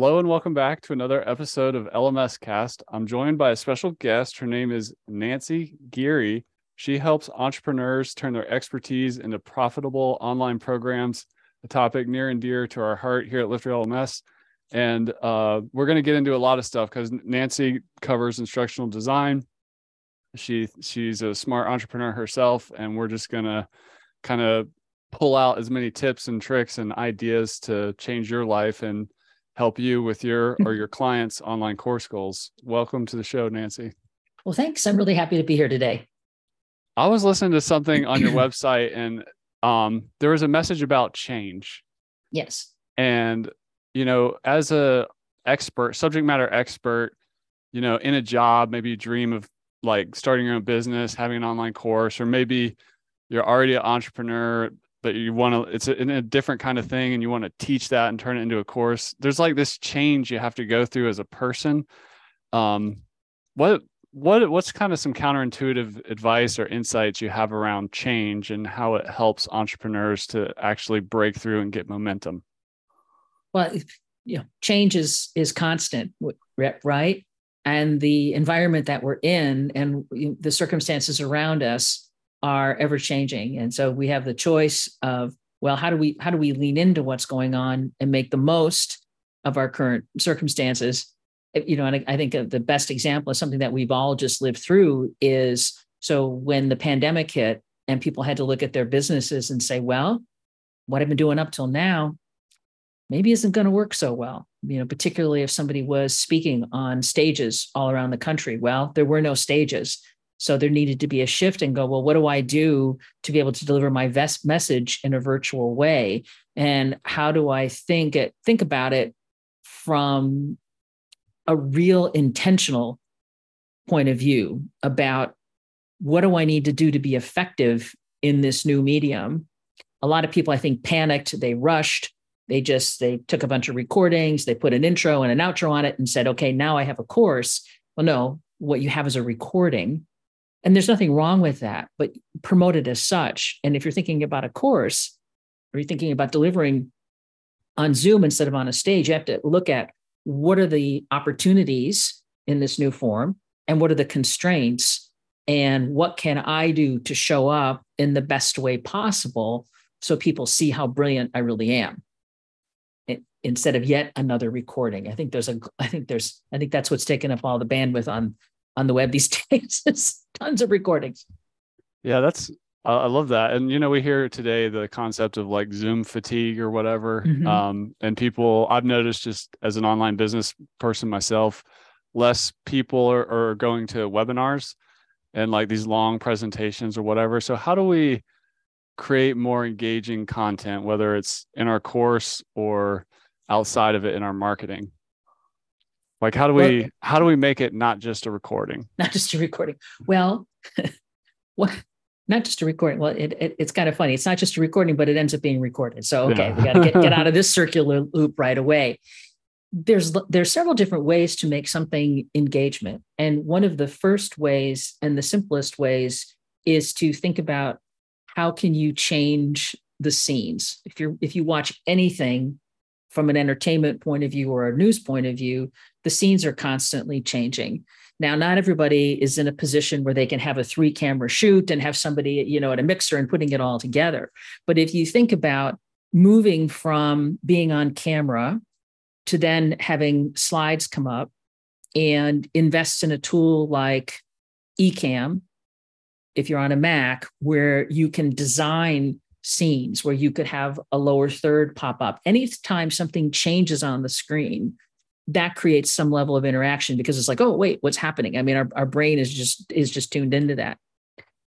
Hello and welcome back to another episode of LMS Cast. I'm joined by a special guest. Her name is Nancy Giere. She helps entrepreneurs turn their expertise into profitable online programs, a topic near and dear to our heart here at Lifter LMS. And uh, we're going to get into a lot of stuff because Nancy covers instructional design. She she's a smart entrepreneur herself, and we're just going to kind of pull out as many tips and tricks and ideas to change your life and help you with your or your clients' online course goals. Welcome to the show, Nancy. Well, thanks. I'm really happy to be here today. I was listening to something on your website and um, there was a message about change. Yes. And you know, as a expert, subject matter expert, you know, in a job, maybe you dream of like starting your own business, having an online course, or maybe you're already an entrepreneur, but you want to it's a, a different kind of thing and you want to teach that and turn it into a course. There's like this change you have to go through as a person. Um what what what's kind of some counterintuitive advice or insights you have around change and how it helps entrepreneurs to actually break through and get momentum? Well you know change is is constant right? And the environment that we're in and the circumstances around us are ever changing. And so we have the choice of well how do we how do we lean into what's going on and make the most of our current circumstances? You know and i, think the best example is something that we've all just lived through is so when the pandemic hit and people had to look at their businesses and say well what i've been doing up till now maybe isn't going to work so well you know particularly if somebody was speaking on stages all around the country. Well there were no stages so there needed to be a shift and go, well, what do I do to be able to deliver my best message in a virtual way? And how do I think it, think about it from a real intentional point of view about what do I need to do to be effective in this new medium? A lot of people, I think, panicked, they rushed, they just they took a bunch of recordings, they put an intro and an outro on it and said, okay, now I have a course. Well, no, what you have is a recording and there's nothing wrong with that, but promote it as such. And if you're thinking about a course or you're thinking about delivering on Zoom instead of on a stage, you have to look at what are the opportunities in this new form and what are the constraints and what can I do to show up in the best way possible so people see how brilliant I really am instead of yet another recording. I think there's a I think there's I think that's what's taken up all the bandwidth on on the web these days. It's tons of recordings. Yeah, that's I love that. And you know, we hear today the concept of like Zoom fatigue or whatever. Mm-hmm. Um, and people I've noticed just as an online business person myself, less people are, are going to webinars and like these long presentations or whatever. So how do we create more engaging content, whether it's in our course or outside of it in our marketing? Like how do we well, how do we make it not just a recording? Not just a recording. Well, what not just a recording. Well, it, it, it's kind of funny. It's not just a recording, but it ends up being recorded. So okay, yeah. we got to get, get out of this circular loop right away. There's there's several different ways to make something engagement. And one of the first ways and the simplest ways is to think about how can you change the scenes. If you're if you watch anything from an entertainment point of view or a news point of view, the scenes are constantly changing. Now, not everybody is in a position where they can have a three camera shoot and have somebody, you know, at a mixer and putting it all together. But if you think about moving from being on camera to then having slides come up and invest in a tool like Ecamm, if you're on a Mac, where you can design scenes where you could have a lower third pop up. Anytime something changes on the screen, that creates some level of interaction because it's like, oh, wait, what's happening? I mean, our, our brain is just is just tuned into that.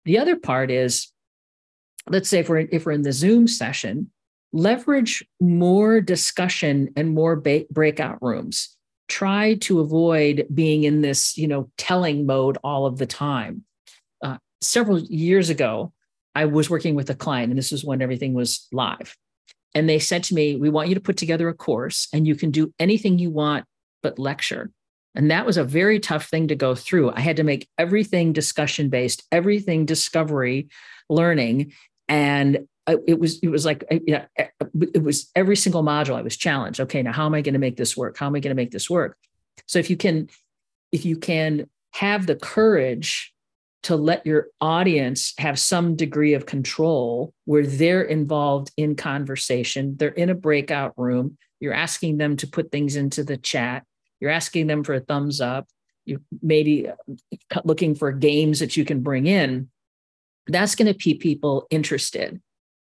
The other part is, let's say if we're if we're in the Zoom session, leverage more discussion and more ba- breakout rooms. try to avoid being in this, you know, telling mode all of the time. Uh, several years ago, I was working with a client, and this was when everything was live. And they said to me, We want you to put together a course, and you can do anything you want but lecture. And that was a very tough thing to go through. I had to make everything discussion based, everything discovery learning. And it was it was like it was every single module I was challenged. Okay, now how am I going to make this work? How am I going to make this work? So if you can if you can have the courage to let your audience have some degree of control where they're involved in conversation, they're in a breakout room, you're asking them to put things into the chat, you're asking them for a thumbs up, you maybe uh, looking for games that you can bring in. That's going to keep people interested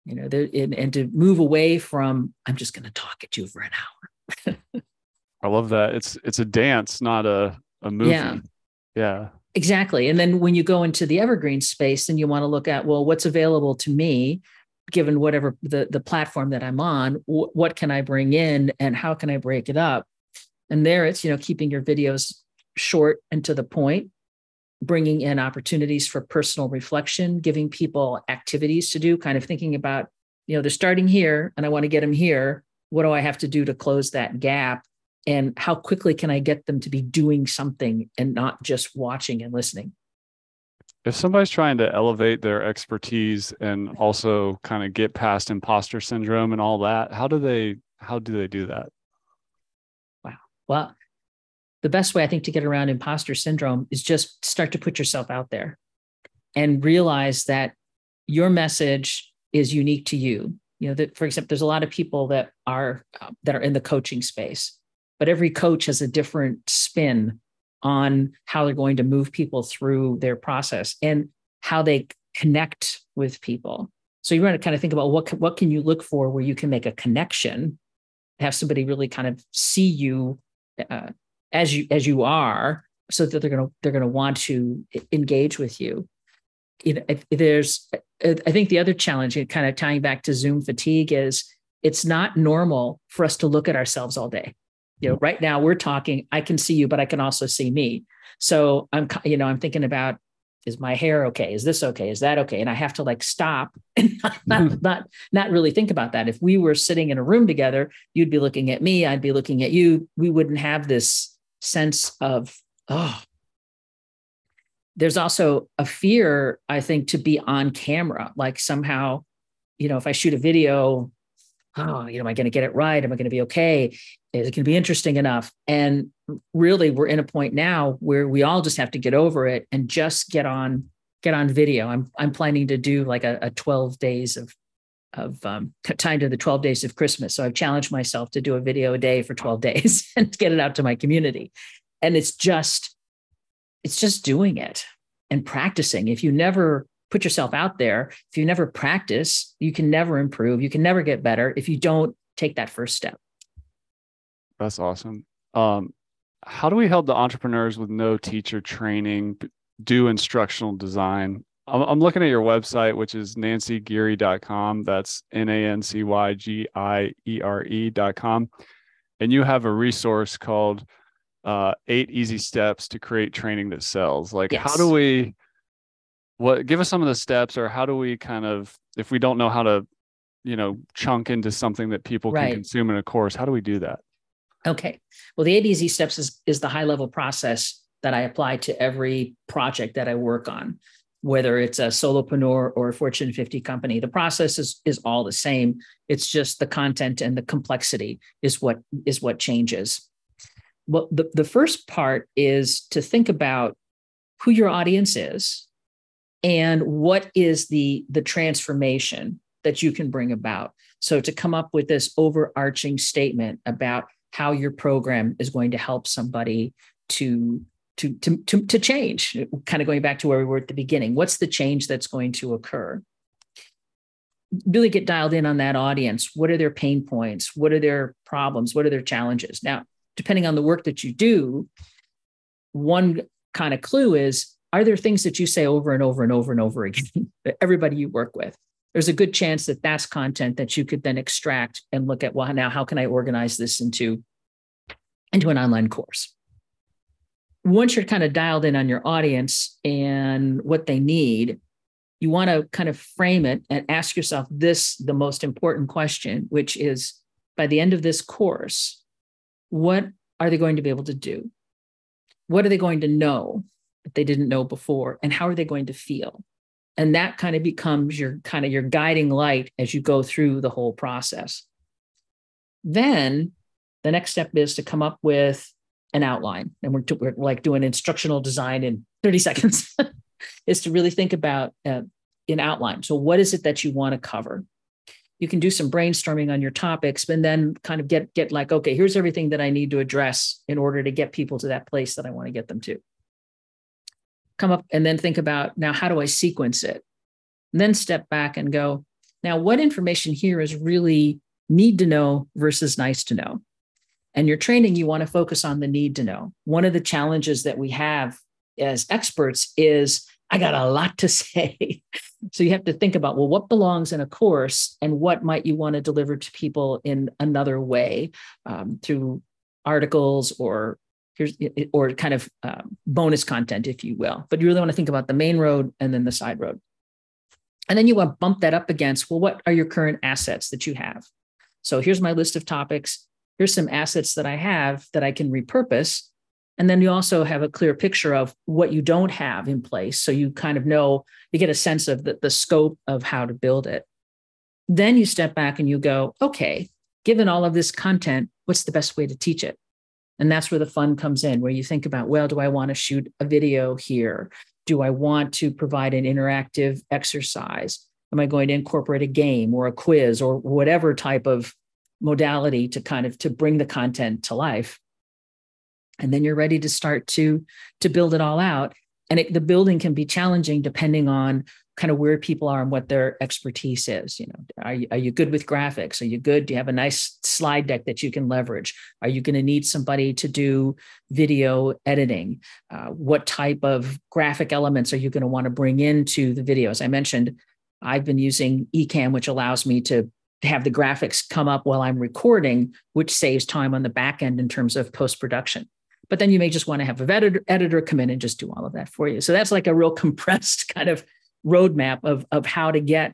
you know, and, and to move away from I'm just going to talk at you for an hour. I love that. It's it's a dance, not a a movie. Yeah. Yeah. Exactly. And then when you go into the evergreen space, then you want to look at well, what's available to me, given whatever the the platform that I'm on. What can I bring in, and how can I break it up? And there, it's you know keeping your videos short and to the point, bringing in opportunities for personal reflection, giving people activities to do, kind of thinking about, you know, they're starting here and I want to get them here. What do I have to do to close that gap? And how quickly can I get them to be doing something and not just watching and listening? If somebody's trying to elevate their expertise and also kind of get past imposter syndrome and all that, how do they how do they do that? Wow. Well, the best way I think to get around imposter syndrome is just start to put yourself out there and realize that your message is unique to you. You know, that for example, there's a lot of people that are uh, that are in the coaching space, but every coach has a different spin on how they're going to move people through their process and how they connect with people. So you want to kind of think about what what can you look for where you can make a connection, have somebody really kind of see you uh, as you as you are so that they're to they're to want to engage with you you know there's i think the other challenge kind of tying back to zoom fatigue is it's not normal for us to look at ourselves all day you know right now we're talking i can see you but i can also see me. So i'm you know i'm thinking about is my hair okay? Is this okay? Is that okay? And i have to like stop and not, not, mm-hmm. not not really think about that. If we were sitting in a room together you'd be looking at me i'd be looking at you. We wouldn't have this sense of, oh, there's also a fear, I think, to be on camera. Like somehow, you know, if I shoot a video, oh, you know, am I going to get it right? Am I going to be okay? It can be interesting enough? And really, we're in a point now where we all just have to get over it and just get on get on video. I'm I'm planning to do like a, a 12 days of of um, tied to the 12 days of Christmas. So I've challenged myself to do a video a day for 12 days and get it out to my community. And it's just, it's just doing it and practicing. If you never put yourself out there, if you never practice, you can never improve. You can never get better if you don't take that first step. That's awesome. Um, how do we help the entrepreneurs with no teacher training do instructional design I'm, I'm looking at your website, which is nancygiere.com. That's N A N C Y G I E R E.com. And you have a resource called uh, Eight Easy Steps to Create Training That Sells. Like, yes. how do we, what, give us some of the steps, or how do we kind of, if we don't know how to, you know, chunk into something that people right. can consume in a course, how do we do that? Okay. Well, the easy steps is, is the high level process that I apply to every project that I work on whether it's a solopreneur or a Fortune 50 company. The process is, is all the same. It's just the content and the complexity is what is what changes. Well, the, the first part is to think about who your audience is and what is the, the transformation that you can bring about. So to come up with this overarching statement about how your program is going to help somebody to to, to, to, to change, kind of going back to where we were at the beginning. What's the change that's going to occur? Really get dialed in on that audience. What are their pain points? What are their problems? What are their challenges? Now, depending on the work that you do, one kind of clue is are there things that you say over and over and over and over again everybody you work with there's a good chance that that's content that you could then extract and look at well now how can i organize this into into an online course. Once you're kind of dialed in on your audience and what they need, you want to kind of frame it and ask yourself this the most important question, which is by the end of this course, what are they going to be able to do? What are they going to know that they didn't know before? And how are they going to feel? And that kind of becomes your kind of your guiding light as you go through the whole process. Then the next step is to come up with an outline. And we're, we're like doing instructional design in 30 seconds, is to really think about uh, an outline. So, what is it that you want to cover? You can do some brainstorming on your topics, and then kind of get get like, okay, here's everything that I need to address in order to get people to that place that I want to get them to. Come up and then think about now, how do I sequence it? And then step back and go, now, what information here is really need to know versus nice to know? And your training, you want to focus on the need to know. One of the challenges that we have as experts is I got a lot to say. so you have to think about, well, what belongs in a course and what might you want to deliver to people in another way um, through articles or here's or kind of um, bonus content, if you will. But you really want to think about the main road and then the side road. And then you want to bump that up against, well, what are your current assets that you have? So here's my list of topics here's some assets that I have that I can repurpose. And then you also have a clear picture of what you don't have in place. So you kind of know, you get a sense of the, the scope of how to build it. Then you step back and you go, okay, given all of this content, what's the best way to teach it? And that's where the fun comes in, where you think about, well, do I want to shoot a video here? Do I want to provide an interactive exercise? Am I going to incorporate a game or a quiz or whatever type of modality to kind of to bring the content to life and then you're ready to start to to build it all out and it, the building can be challenging depending on kind of where people are and what their expertise is you know. Are you, are you good with graphics? Are you good? Do you have a nice slide deck that you can leverage? Are you going to need somebody to do video editing? Uh, what type of graphic elements are you going to want to bring into the video? As i mentioned i've been using ecamm which allows me to have the graphics come up while I'm recording, which saves time on the back end in terms of post production. But then you may just want to have a editor, editor come in and just do all of that for you. So that's like a real compressed kind of roadmap of, of how to get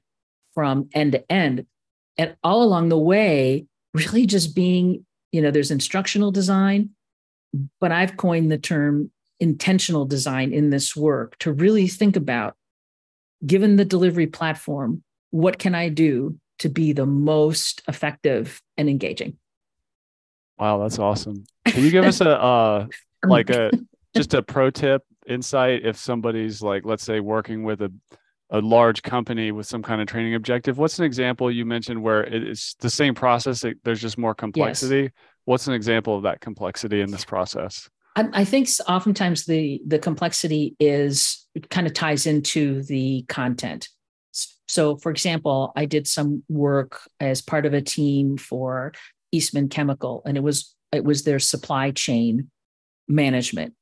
from end to end. And all along the way, really just being, you know, there's instructional design, but I've coined the term intentional design in this work to really think about given the delivery platform, what can I do to be the most effective and engaging. Wow, that's awesome. Can you give us a uh like a just a pro tip insight if somebody's like let's say working with a a large company with some kind of training objective what's an example you mentioned where it's the same process it, there's just more complexity yes. what's an example of that complexity in this process I, I think oftentimes the the complexity is kind of ties into the content so, for example, I did some work as part of a team for Eastman Chemical, and it was it was their supply chain management.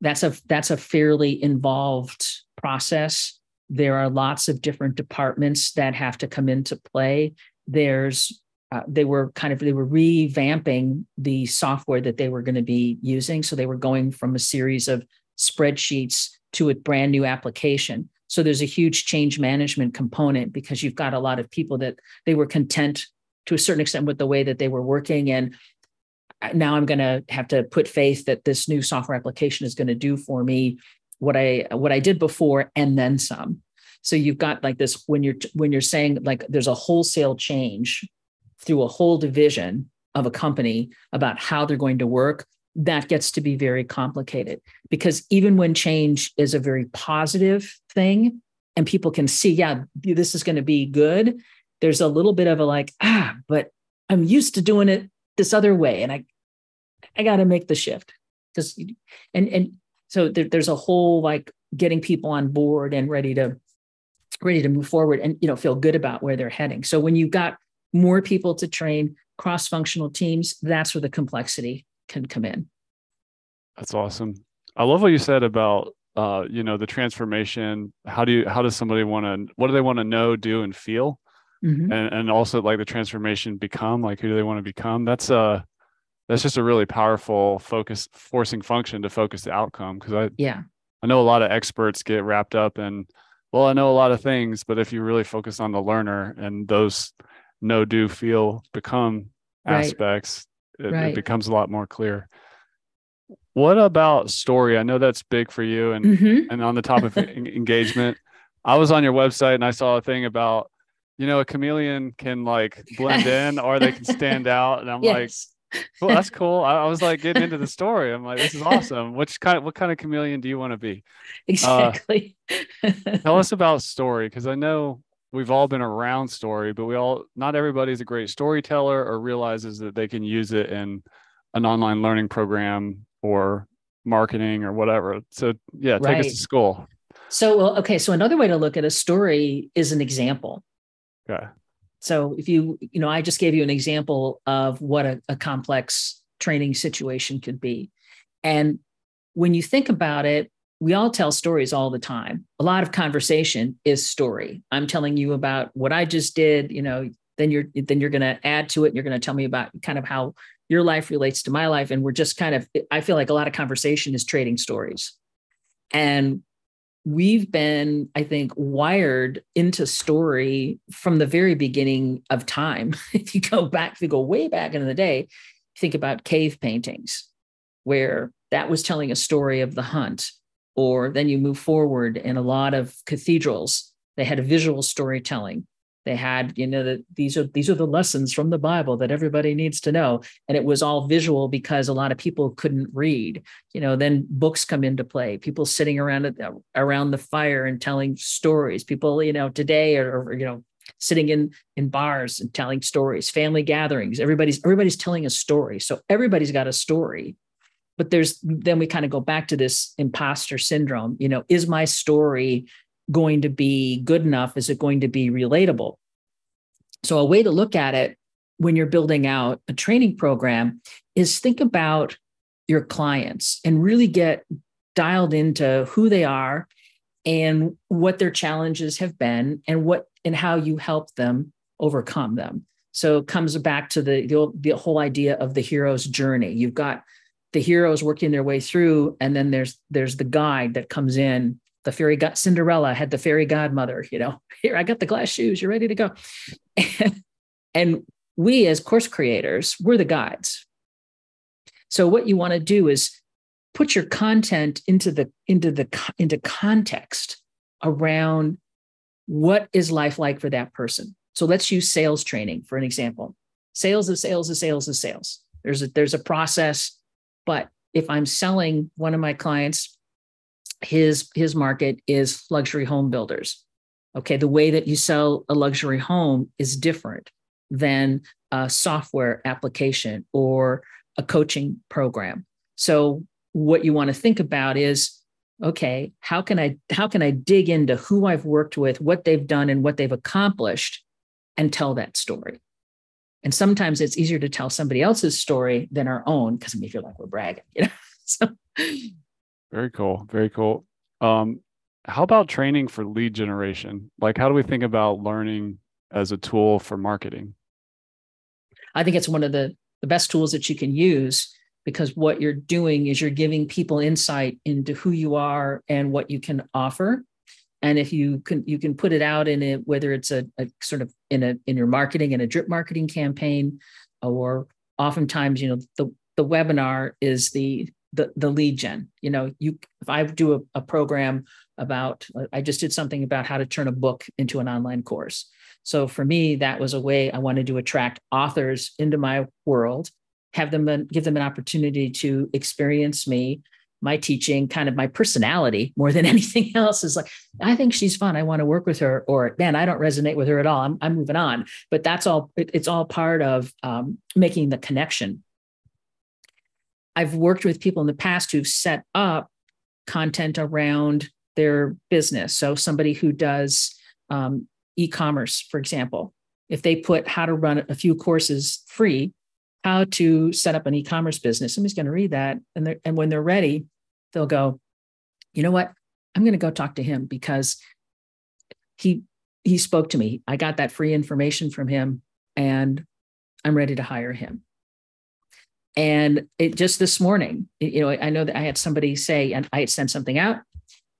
That's a that's a fairly involved process. There are lots of different departments that have to come into play. There's uh, they were kind of they were revamping the software that they were going to be using, so they were going from a series of spreadsheets to a brand new application. So there's a huge change management component because you've got a lot of people that they were content to a certain extent with the way that they were working. And now I'm going to have to put faith that this new software application is going to do for me what I what I did before and then some. So you've got like this when you're when you're saying like there's a wholesale change through a whole division of a company about how they're going to work that gets to be very complicated because even when change is a very positive thing and people can see, yeah, this is going to be good, there's a little bit of a like, ah, but I'm used to doing it this other way. And I, I got to make the shift because, and, and so there, there's a whole like getting people on board and ready to, ready to move forward and, you know, feel good about where they're heading. So when you've got more people to train cross-functional teams, that's where the complexity can come in. That's awesome. I love what you said about uh, you know, the transformation. How do you how does somebody want to what do they want to know, do, and feel? Mm-hmm. And and also like the transformation become, like who do they want to become? That's uh that's just a really powerful focus forcing function to focus the outcome because i yeah. I know a lot of experts get wrapped up in well i know a lot of things but if you really focus on the learner and those know do feel become Right. aspects it, it becomes a lot more clear. What about story? I know that's big for you and Mhm. and on the topic of engagement. I was on your website and i saw a thing about you know a chameleon can like blend in or they can stand out and i'm like yes well that's cool. I, I was like getting into the story. I'm like this is awesome. Which kind of what kind of chameleon do you want to be uh, exactly. tell us about story because i know we've all been around story but we all not everybody's a great storyteller or realizes that they can use it in an online learning program or marketing or whatever. So yeah take us Right. to school. So well, okay so another way to look at a story is an example. Okay So if you, you know, I just gave you an example of what a, a complex training situation could be. And when you think about it, we all tell stories all the time. A lot of conversation is story. I'm telling you about what I just did, you know, then you're then you're going to add to it and you're going to tell me about kind of how your life relates to my life and we're just kind of I feel like a lot of conversation is trading stories. And we've been, I think, wired into story from the very beginning of time. if you go back, if you go way back into the day, think about cave paintings, where that was telling a story of the hunt. Or then you move forward in a lot of cathedrals, they had a visual storytelling. They had, you know, that these are these are the lessons from the Bible that everybody needs to know. And it was all visual because a lot of people couldn't read. You know then books come into play people sitting around it around the fire and telling stories. People you know today are, you know sitting in in bars and telling stories family gatherings. Everybody's everybody's telling a story. So everybody's got a story. But there's then we kind of go back to this imposter syndrome. You know is my story going to be good enough? Is it going to be relatable? So a way to look at it when you're building out a training program is think about your clients and really get dialed into who they are and what their challenges have been and what and how you help them overcome them. So it comes back to the the, the whole idea of the hero's journey. You've got the heroes working their way through and then there's there's the guide that comes in the fairy god cinderella had the fairy godmother you know here i got the glass shoes you're ready to go and we as course creators we're the guides so what you want to do is put your content into the into the into context around what is life like for that person. So let's use sales training for an example. Sales is sales is sales is sales. There's a there's a process, but if I'm selling one of my clients, his his market is luxury home builders. Okay, the way that you sell a luxury home is different than a software application or a coaching program. So what you want to think about is okay, how can I how can I dig into who I've worked with, what they've done and what they've accomplished and tell that story. And sometimes it's easier to tell somebody else's story than our own because we feel like we're bragging, you know. So very cool. Very cool. Um how about training for lead generation? Like how do we think about learning as a tool for marketing? I think it's one of the the best tools that you can use because what you're doing is you're giving people insight into who you are and what you can offer and if you can you can put it out in it whether it's a, a sort of in a in your marketing in a drip marketing campaign or oftentimes you know the the webinar is the the, the lead gen you know you if i do a, a program about i just did something about how to turn a book into an online course so for me, that was a way I wanted to attract authors into my world, have them give them an opportunity to experience me, my teaching, kind of my personality more than anything else. Is like I think she's fun. I want to work with her. Or man, I don't resonate with her at all. I'm, I'm moving on. But that's all. It, it's all part of um, making the connection. I've worked with people in the past who've set up content around their business. So somebody who does um, e-commerce, for example, if they put how to run a few courses free, how to set up an e-commerce business, somebody's going to read that, and and when they're ready, they'll go, you know what, I'm going to go talk to him because he he spoke to me. I got that free information from him, and I'm ready to hire him. And it just this morning, you know, I know that I had somebody say, and I had sent something out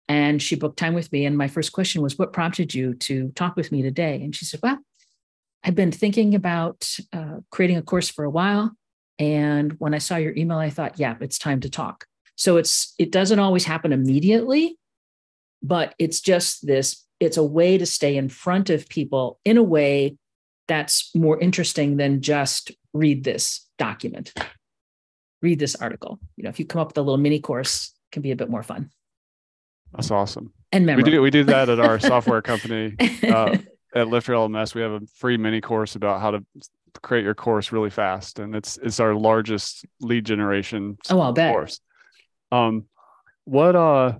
and she booked time with me. And my first question was, What prompted you to talk with me today? And she said, Well, I've been thinking about uh, creating a course for a while. And when I saw your email, I thought, yeah, it's time to talk. So it's it doesn't always happen immediately, but it's just this, it's a way to stay in front of people in a way that's more interesting than just read this document, read this article. You know, if you come up with a little mini course, it can be a bit more fun. That's awesome. And memorable. We do we do that at our software company. Uh, at Lifter LMS, we have a free mini course about how to create your course really fast, and it's it's our largest lead generation oh, I'll bet. course. Um, what uh,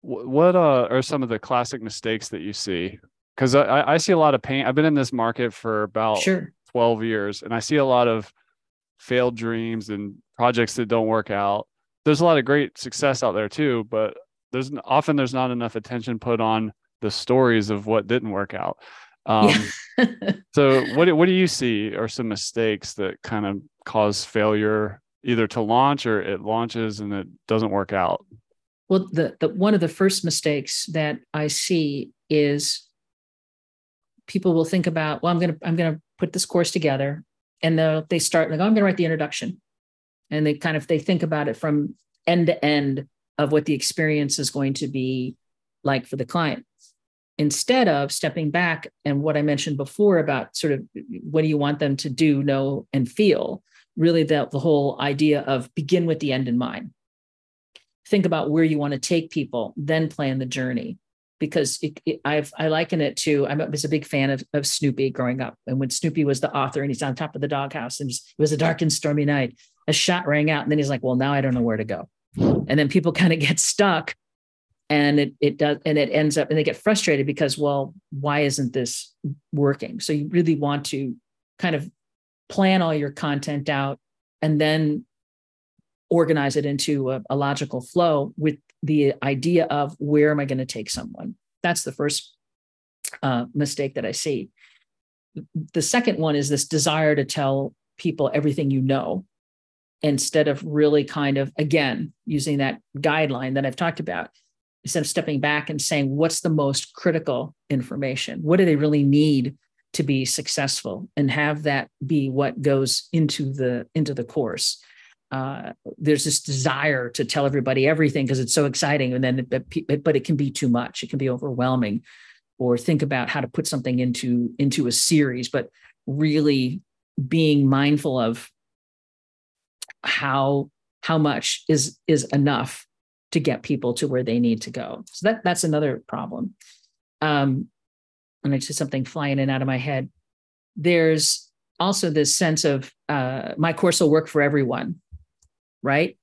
what uh are some of the classic mistakes that you see? Because I I see a lot of pain. I've been in this market for about sure. twelve years, and I see a lot of failed dreams and projects that don't work out. There's a lot of great success out there too, but there's often there's not enough attention put on the stories of what didn't work out. Um, yeah. so what what do you see are some mistakes that kind of cause failure either to launch or it launches and it doesn't work out? Well, the, the one of the first mistakes that I see is people will think about, well, I'm gonna I'm gonna put this course together, and they they start like, oh, I'm gonna write the introduction, and they kind of they think about it from end to end of what the experience is going to be like for the client instead of stepping back and what I mentioned before about sort of what do you want them to do, know, and feel, really the, the whole idea of begin with the end in mind. Think about where you want to take people, then plan the journey. Because it, it, I've I liken it to I was a big fan of, of Snoopy growing up, and when Snoopy was the author and he's on top of the doghouse and it was a dark and stormy night, a shot rang out, and then he's like, "Well, now I don't know where to go," and then people kind of get stuck and it it does and it ends up and they get frustrated because well why isn't this working? So you really want to kind of plan all your content out and then organize it into a, a logical flow with the idea of where am i going to take someone? That's the first uh, mistake that i see. The second one is this desire to tell people everything you know instead of really kind of again using that guideline that i've talked about. Instead of stepping back and saying what's the most critical information? What do they really need to be successful? and have that be what goes into the into the course uh, there's this desire to tell everybody everything because it's so exciting and then it, but it can be too much it can be overwhelming or think about how to put something into into a series but really being mindful of how how much is is enough to get people to where they need to go. So that that's another problem. Um, and I just something flying in and out of my head. There's also this sense of uh, my course will work for everyone, right?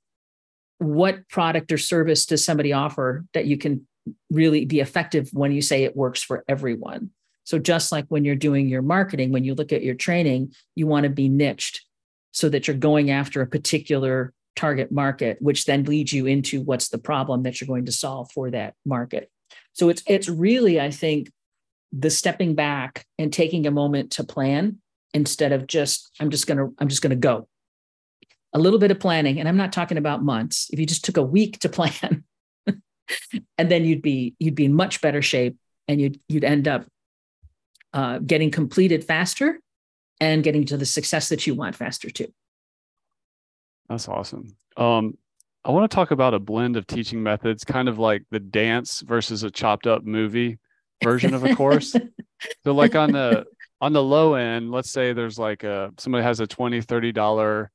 What product or service does somebody offer that you can really be effective when you say it works for everyone? So just like when you're doing your marketing, when you look at your training, you want to be niched so that you're going after a particular target market, which then leads you into what's the problem that you're going to solve for that market. So it's it's really, I think, the stepping back and taking a moment to plan instead of just I'm just gonna I'm just gonna go. A little bit of planning, and I'm not talking about months. If you just took a week to plan, and then you'd be you'd be in much better shape, and you'd you'd end up uh, getting completed faster and getting to the success that you want faster too. That's awesome. Um, I want to talk about a blend of teaching methods, kind of like the dance versus a chopped up movie version of a course. so like on the on the low end, let's say there's like a somebody has a 20 30 dollar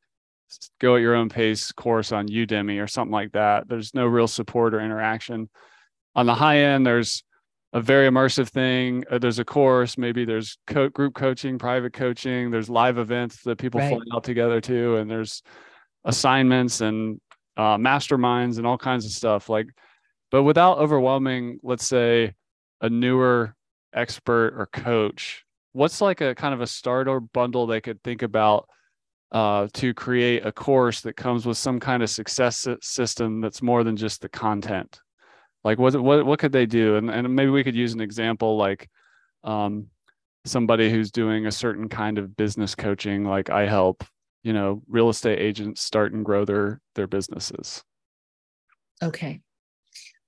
go at your own pace course on Udemy or something like that. There's no real support or interaction. On the high end, there's a very immersive thing. Uh, there's a course, maybe there's co- group coaching, private coaching, there's live events that people right. fly out together to, and there's assignments and uh, masterminds and all kinds of stuff like but without overwhelming let's say a newer expert or coach what's like a kind of a starter bundle they could think about uh, to create a course that comes with some kind of success system that's more than just the content. Like what what what could they do? And, and maybe we could use an example like um, somebody who's doing a certain kind of business coaching like i help you know real estate agents start and grow their their businesses. Okay.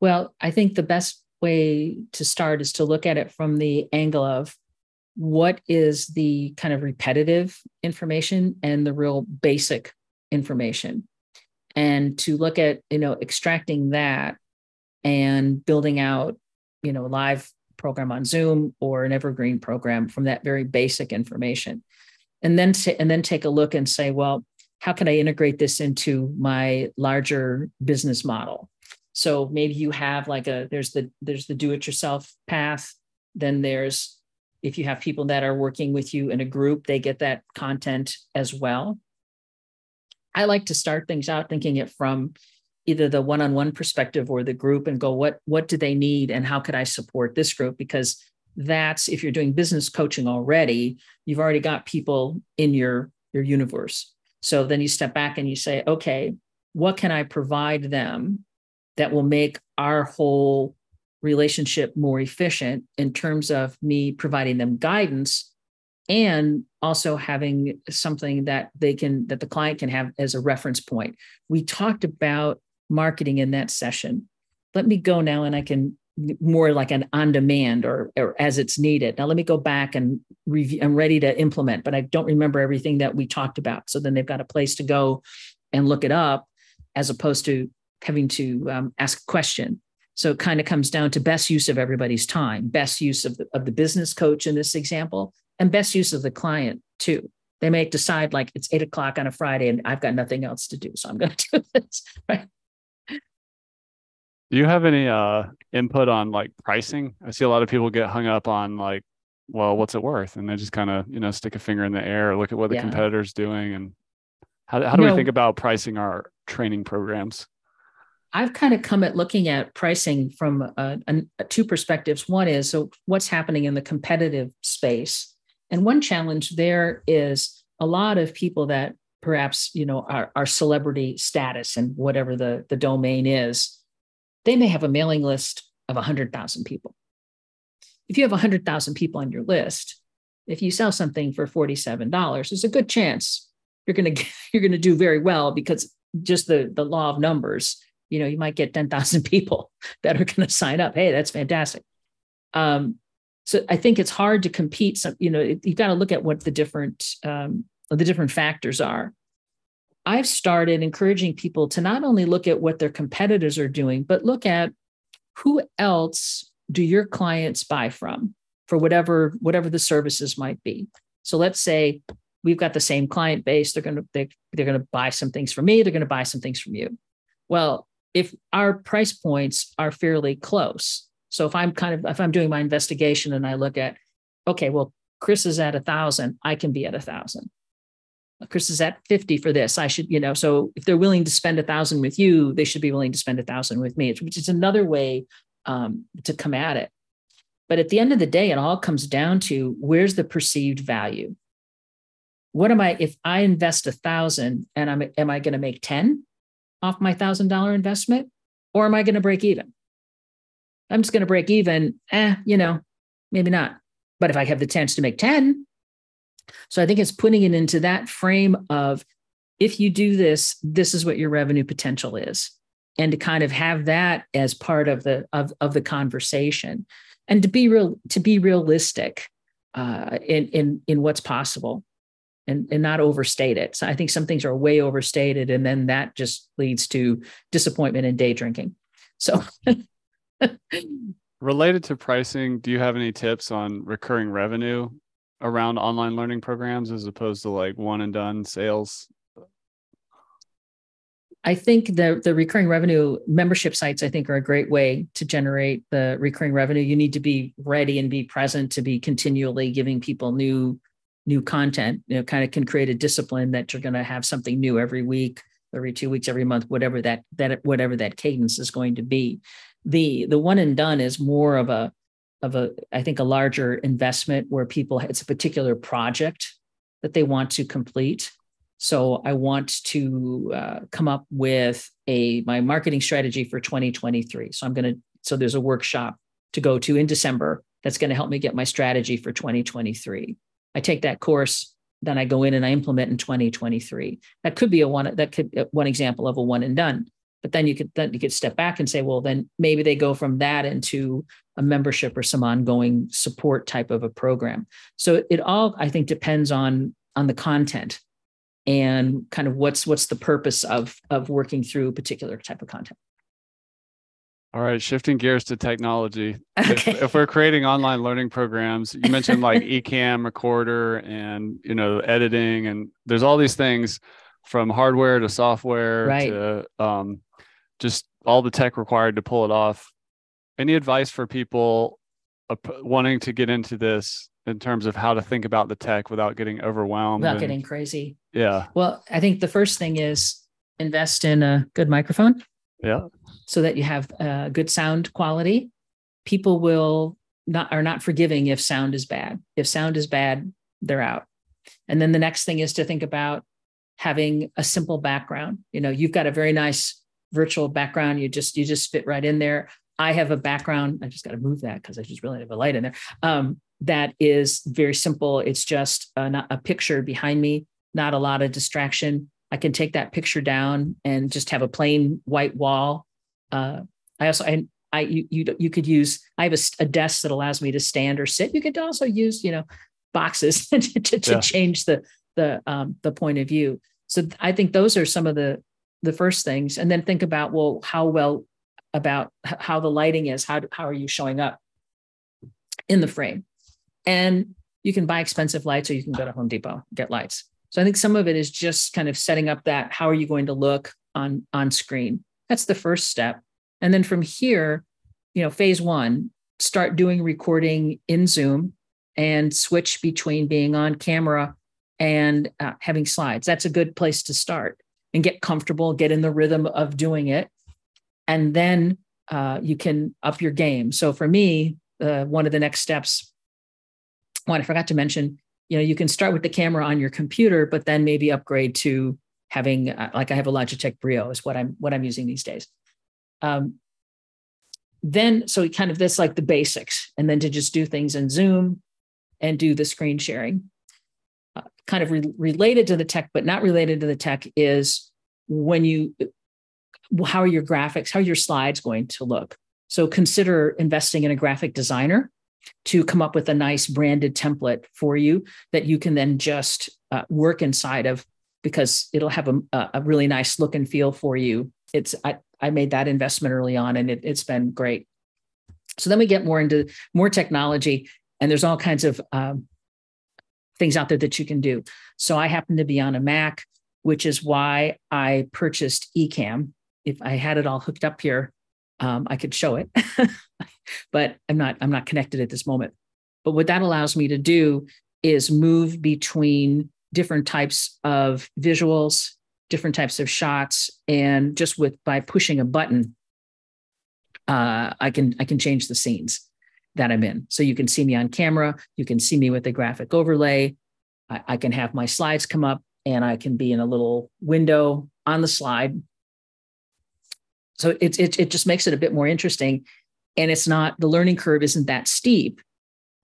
Well i think the best way to start is to look at it from the angle of what is the kind of repetitive information and the real basic information? And to look at you know extracting that and building out you know a live program on zoom or an evergreen program from that very basic information. And then t- and then take a look and say well how can i integrate this into my larger business model? So maybe you have like a there's the there's the do it yourself path then there's if you have people that are working with you in a group they get that content as well. I like to start things out thinking it from either the one-on-one perspective or the group and go what what do they need and how could i support this group? Because that's if you're doing business coaching already you've already got people in your your universe. So then you step back and you say okay what can i provide them that will make our whole relationship more efficient in terms of me providing them guidance and also having something that they can that the client can have as a reference point we talked about marketing in that session let me go now and i can more like an on demand or, or as it's needed. Now let me go back and review. I'm ready to implement, but I don't remember everything that we talked about. So then they've got a place to go and look it up, as opposed to having to um, ask a question. So it kind of comes down to best use of everybody's time, best use of the, of the business coach in this example, and best use of the client too. They may decide like it's eight o'clock on a Friday and I've got nothing else to do, so I'm going to do this. Right? Do you have any uh input on like pricing? I see a lot of people get hung up on like, well, what's it worth? And they just kind of, you know, stick a finger in the air, look at what the yeah. competitor's doing. And how, how do no, we think about pricing our training programs? I've kind of come at looking at pricing from a, a, two perspectives. One is so what's happening in the competitive space, and one challenge there is a lot of people that perhaps you know are, are celebrity status and whatever the the domain is they may have a mailing list of 100,000 people. If you have 100,000 people on your list, if you sell something for $47, there's a good chance you're going to you're going to do very well because just the the law of numbers, you know, you might get 10,000 people that are going to sign up. Hey, that's fantastic. Um, so I think it's hard to compete. Some, you know, you've got to look at what the different um, the different factors are. I've started encouraging people to not only look at what their competitors are doing, but look at who else do your clients buy from for whatever whatever the services might be. So let's say we've got the same client base. They're going to they, they're going to buy some things from me. They're going to buy some things from you. Well, if our price points are fairly close, so if I'm kind of if I'm doing my investigation and I look at, okay, well, Chris is at a thousand, I can be at a thousand. Chris is at 50 for this. I should, you know, so if they're willing to spend a thousand with you, they should be willing to spend a thousand with me, which is another way um, to come at it. But at the end of the day, it all comes down to where's the perceived value? What am I, if I invest a thousand and I'm, am I going to make 10 off my thousand dollar investment or am I going to break even? I'm just going to break even. Eh, you know, maybe not. But if I have the chance to make 10, so I think it's putting it into that frame of if you do this, this is what your revenue potential is. And to kind of have that as part of the of, of the conversation and to be real to be realistic uh, in in in what's possible and, and not overstate it. So I think some things are way overstated, and then that just leads to disappointment and day drinking. So related to pricing, do you have any tips on recurring revenue around online learning programs as opposed to like one and done sales? I think the the recurring revenue membership sites I think are a great way to generate the recurring revenue. You need to be ready and be present to be continually giving people new new content. You know, kind of can create a discipline that you're going to have something new every week, every two weeks, every month, whatever that that whatever that cadence is going to be. The the one and done is more of a of a i think a larger investment where people it's a particular project that they want to complete so i want to uh, come up with a my marketing strategy for 2023 so i'm going to so there's a workshop to go to in december that's going to help me get my strategy for 2023 i take that course then I go in and I implement in 2023. That could be a one that could uh, one example of a one and done. But then you could then you could step back and say, well, then maybe they go from that into a membership or some ongoing support type of a program. So it all I think depends on on the content and kind of what's what's the purpose of of working through a particular type of content. All right, shifting gears to technology. Okay. If, if, we're creating online learning programs, you mentioned like Ecamm recorder and you know editing, and there's all these things from hardware to software right. to um, just all the tech required to pull it off. Any advice for people uh, wanting to get into this in terms of how to think about the tech without getting overwhelmed? Without and, getting crazy. Yeah. Well, I think the first thing is invest in a good microphone. Yeah. So that you have uh, good sound quality. People will not are not forgiving if sound is bad. If sound is bad, they're out. And then the next thing is to think about having a simple background. You know, you've got a very nice virtual background. You just you just fit right in there. I have a background. I just got to move that because I just really have a light in there. Um, that is very simple. It's just a, a picture behind me, not a lot of distraction. I can take that picture down and just have a plain white wall. Uh, I also I, I you, you you could use I have a, a, desk that allows me to stand or sit. You could also use you know boxes to, to, to yeah. change the the um, the point of view. So I think those are some of the the first things, and then think about well how well about how the lighting is. How how are you showing up in the frame? And you can buy expensive lights, or you can go to Home Depot get lights. So I think some of it is just kind of setting up that how are you going to look on on screen. That's the first step. And then from here, you know, phase 1, start doing recording in Zoom and switch between being on camera and uh, having slides. That's a good place to start and get comfortable, get in the rhythm of doing it. And then uh, you can up your game. So for me, uh, one of the next steps, one I forgot to mention you know you can start with the camera on your computer but then maybe upgrade to having uh, like i have a logitech brio is what i'm what i'm using these days. Um, then so kind of this like the basics and then to just do things in zoom and do the screen sharing. Uh, kind of re- related to the tech but not related to the tech is when you how are your graphics how are your slides going to look? So consider investing in a graphic designer to come up with a nice branded template for you that you can then just uh, work inside of because it'll have a, a really nice look and feel for you. It's I, I made that investment early on and it, it's been great. So then we get more into more technology and there's all kinds of um, things out there that you can do. So I happen to be on a Mac, which is why I purchased Ecamm. If I had it all hooked up here, um, I could show it, but I'm not I'm not connected at this moment. But what that allows me to do is move between different types of visuals, different types of shots, and just with by pushing a button, uh, I can I can change the scenes that I'm in. So you can see me on camera, you can see me with a graphic overlay. I, I can have my slides come up, and I can be in a little window on the slide so it, it, it just makes it a bit more interesting. And it's not, the learning curve isn't that steep.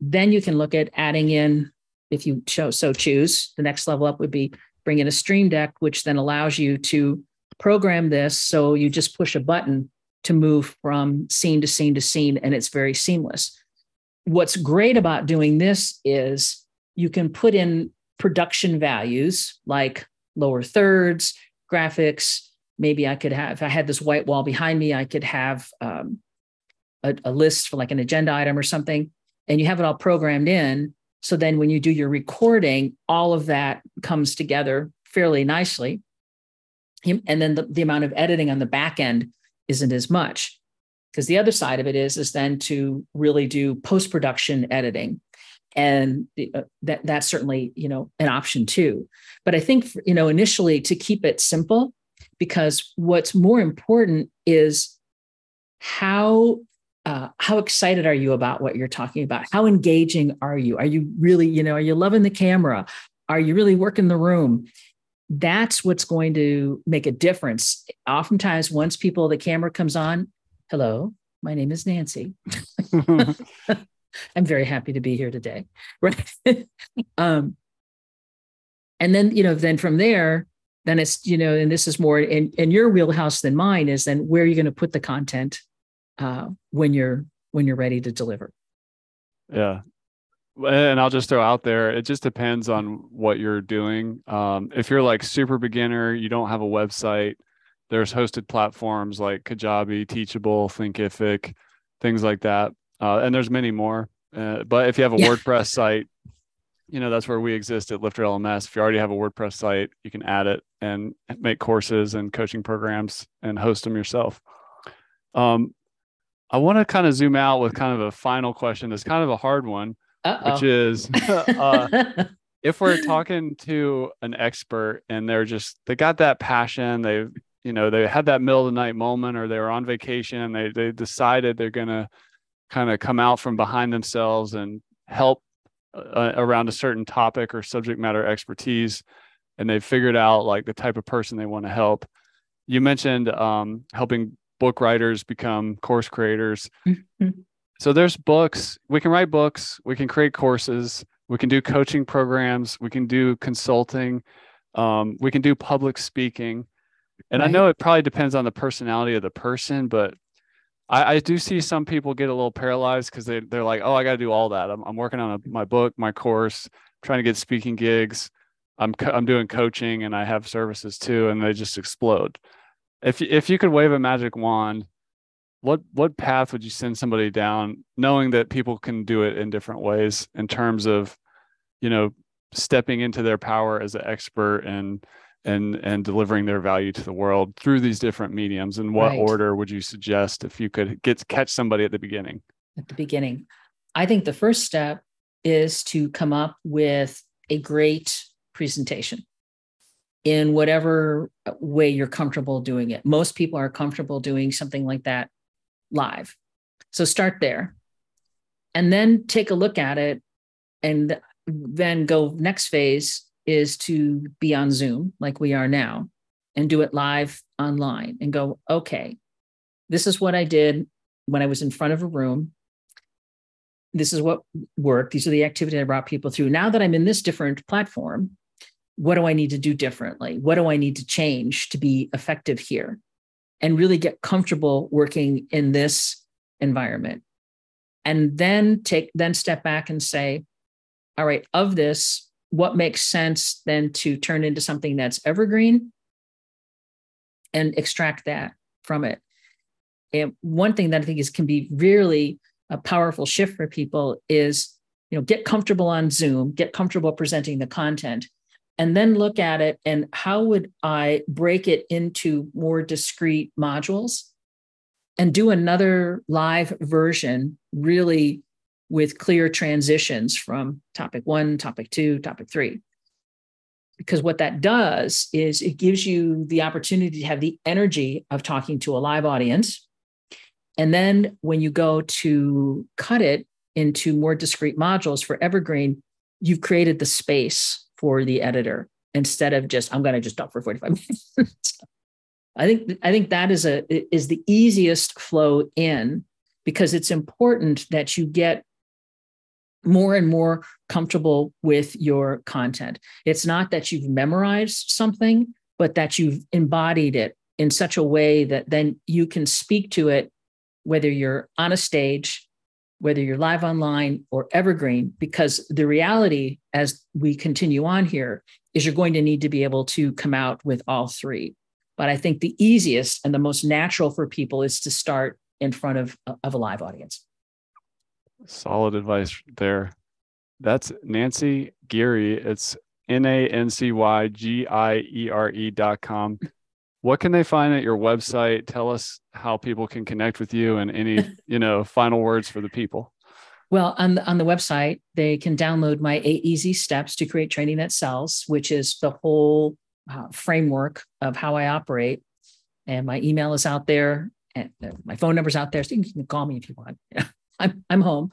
Then you can look at adding in, if you so, choose, the next level up would be bring in a stream deck, which then allows you to program this. So you just push a button to move from scene to scene to scene, and it's very seamless. What's great about doing this is you can put in production values like lower thirds, graphics, maybe I could have, if I had this white wall behind me, I could have um, a, a list for like an agenda item or something, and you have it all programmed in. So then when you do your recording, all of that comes together fairly nicely. And then the, the amount of editing on the back end isn't as much. Because the other side of it is, is then to really do post-production editing. And uh, that that's certainly, you know, an option too. But I think, you know, initially to keep it simple, because what's more important is how uh, how excited are you about what you're talking about? How engaging are you? Are you really you know are you loving the camera? Are you really working the room? That's what's going to make a difference. Oftentimes once people the camera comes on hello my name is nancy. I'm very happy to be here today right? Um, And then, you know, then from there, then it's, you know, and this is more in, in your wheelhouse than mine is then where are you going to put the content uh, when you're when you're ready to deliver. Yeah. And I'll just throw out there, it just depends on what you're doing. Um, if you're like super beginner, you don't have a website, there's hosted platforms like Kajabi, Teachable, Thinkific, things like that. Uh, and there's many more. Uh, but if you have a yeah. WordPress site, you know, that's where we exist at Lifter LMS. If you already have a WordPress site, you can add it and make courses and coaching programs and host them yourself. Um, I want to kind of zoom out with kind of a final question. That's kind of a hard one, Uh-oh. which is uh, if we're talking to an expert and they're just they got that passion, they you know they had that middle of the night moment, or they were on vacation, and they they decided they're gonna kind of come out from behind themselves and help uh, around a certain topic or subject matter expertise, and they've figured out like the type of person they want to help. You mentioned um, helping book writers become course creators. Mm-hmm. So there's books. We can write books. We can create courses. We can do coaching programs. We can do consulting. Um, we can do public speaking. And right. I know it probably depends on the personality of the person, but I, I do see some people get a little paralyzed because they, they're like, oh, I got to do all that. I'm, I'm working on a, my book, my course, trying to get speaking gigs. I'm, co- I'm doing coaching and I have services too. And they just explode if if you could wave a magic wand, what what path would you send somebody down, knowing that people can do it in different ways in terms of, you know, stepping into their power as an expert and and and delivering their value to the world through these different mediums? And what right. order would you suggest if you could get catch somebody at the beginning? At the beginning. I think the first step is to come up with a great presentation in whatever way you're comfortable doing it. Most people are comfortable doing something like that live. So start there. And then take a look at it and then go next phase is to be on Zoom like we are now and do it live online and go, okay, this is what I did when I was in front of a room. This is what worked. These are the activities I brought people through. Now that I'm in this different platform, what do I need to do differently? What do I need to change to be effective here? And really get comfortable working in this environment. And then take, then step back and say, all right, of this, what makes sense then to turn into something that's evergreen and extract that from it. And one thing that I think is can be really a powerful shift for people is, you know, get comfortable on Zoom, get comfortable presenting the content, and then look at it and how would I break it into more discrete modules and do another live version really with clear transitions from topic one, topic two, topic three. Because what that does is it gives you the opportunity to have the energy of talking to a live audience. And then when you go to cut it into more discrete modules for Evergreen, you've created the space for the editor instead of just I'm going to just talk for 45 minutes. I think I think that is a is the easiest flow in because it's important that you get more and more comfortable with your content. It's not that you've memorized something, but that you've embodied it in such a way that then you can speak to it whether you're on a stage whether you're live online or evergreen, because the reality as we continue on here is you're going to need to be able to come out with all three. But I think the easiest and the most natural for people is to start in front of, of a live audience. Solid advice there. That's Nancy Giere. It's N A N C Y G I E R E dot com what can they find at your website tell us how people can connect with you and any you know final words for the people well on the, on the website they can download my eight easy steps to create training that sells which is the whole uh, framework of how i operate and my email is out there and my phone number's out there so you can call me if you want I'm I'm home,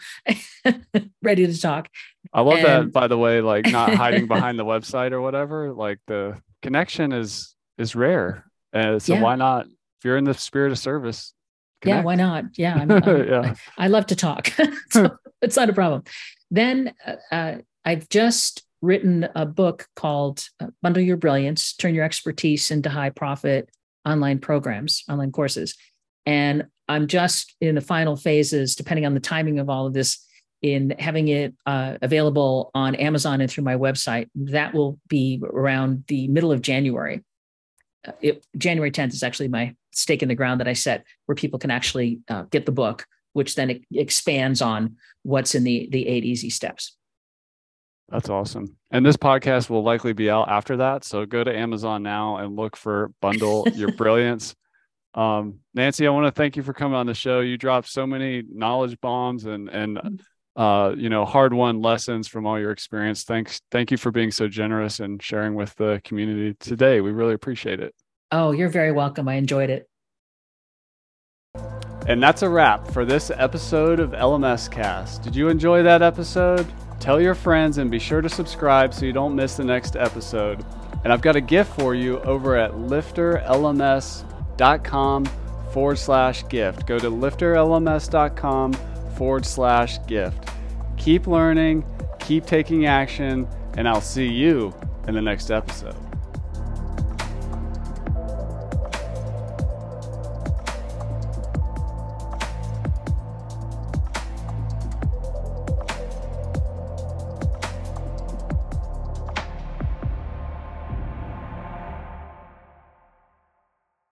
ready to talk. I love and... that, by the way. Like not hiding behind the website or whatever. Like the connection is is rare. Uh, so yeah. why not? If you're in the spirit of service, connect. yeah, why not? Yeah, I'm, I'm, yeah. I, I, love to talk, so it's not a problem. Then uh, uh, I've just written a book called uh, Bundle Your Brilliance Turn Your Expertise into High Profit Online Programs, Online Courses. And I'm just in the final phases, depending on the timing of all of this, in having it uh, available on Amazon and through my website. That will be around the middle of January. Uh, it, January 10th is actually my stake in the ground that I set, where people can actually uh, get the book, which then expands on what's in the the eight easy steps. That's awesome. And this podcast will likely be out after that. So go to Amazon now and look for Bundle Your Brilliance. Um, Nancy, I want to thank you for coming on the show. You dropped so many knowledge bombs and and mm-hmm. Uh, you know hard won lessons from all your experience. Thanks, thank you for being so generous and sharing with the community today. We really appreciate it. Oh, you're very welcome. I enjoyed it. And that's a wrap for this episode of LMS Cast. Did you enjoy that episode? Tell your friends and be sure to subscribe so you don't miss the next episode. And I've got a gift for you over at lifterlms.com forward slash gift. Go to lifterlms.com forward slash gift. Keep learning, keep taking action, and I'll see you in the next episode.